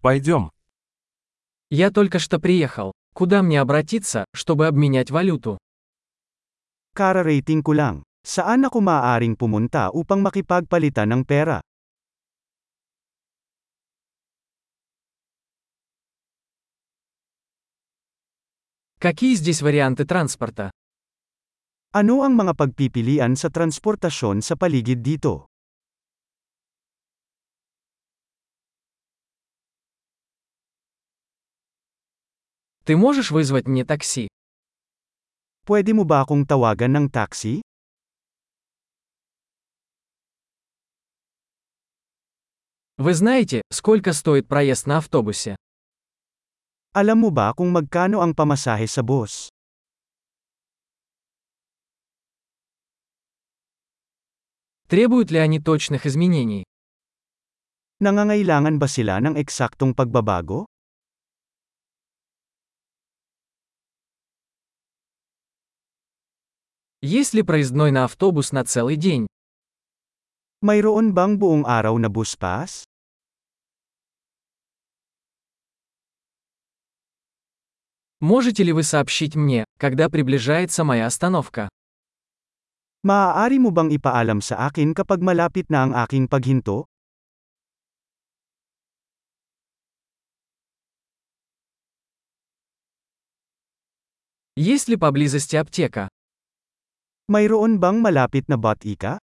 Пойдем. Я только что приехал. Куда мне обратиться, чтобы обменять валюту? Kararating ko lang. Saan ako maaaring pumunta upang makipagpalitan ng pera? Какие здесь варианты транспорта? Ano ang mga pagpipilian sa transportasyon sa paligid dito? Ты можешь вызвать мне такси? Pwede mo ba akong tawagan ng taxi? Вы знаете, сколько стоит проезд на автобусе? Alam mo ba kung magkano ang pamasahe sa bus? Требуют ли они точных изменений? Nangangailangan ba sila ng eksaktong pagbabago? Есть ли проездной на автобус на целый день? Mayroon bang buong araw na bus pass? Можете ли вы сообщить мне, когда приближается моя остановка? Maaari mo bang ipaalam sa akin kapag malapit na ang aking paghinto? Есть ли поблизости аптека? Mayroon bang malapit na botika?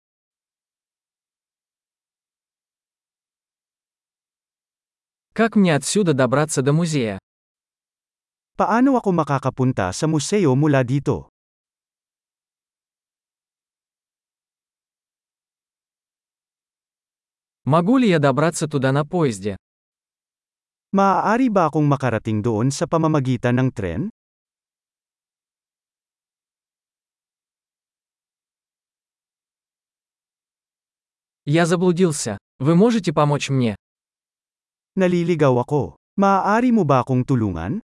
Как мне отсюда добраться до музея? Paano ako makakapunta sa museo mula dito? Могу ли я добраться туда на поезде? Maaari ba akong makarating doon sa pamamagitan ng tren? Я заблудился. Вы можете помочь мне? Naliligaw ako. Maaari mo ba akong tulungan?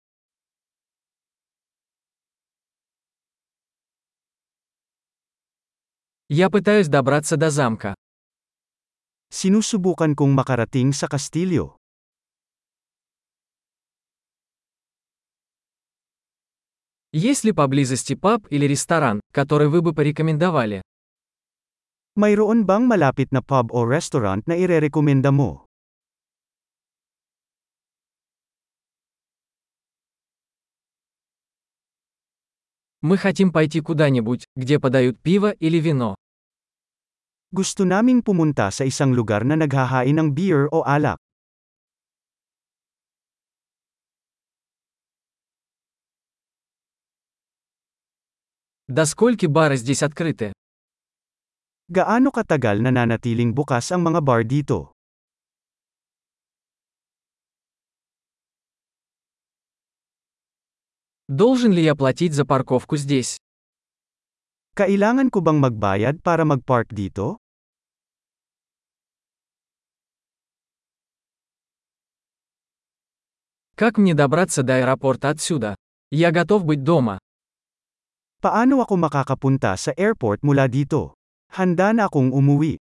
Я пытаюсь добраться до замка. Sinusubukan kong makarating sa kastilyo. Есть ли поблизости паб или ресторан, который вы бы порекомендовали? Mayroon bang malapit na pub o restaurant na irerekomenda mo? Мы хотим пойти куда-нибудь, где подают пиво или вино. Gusto naming pumunta sa isang lugar na naghahain ng beer o alak. До скольки бары здесь открыты? Gaano katagal nananatiling bukas ang mga bar dito? Должен ли я платить за парковку здесь? Kailangan ko bang magbayad para mag-park dito? Как мне добраться до аэропорта отсюда? Я готов быть дома. Paano ako makakapunta sa airport mula dito? Handa na akong umuwi.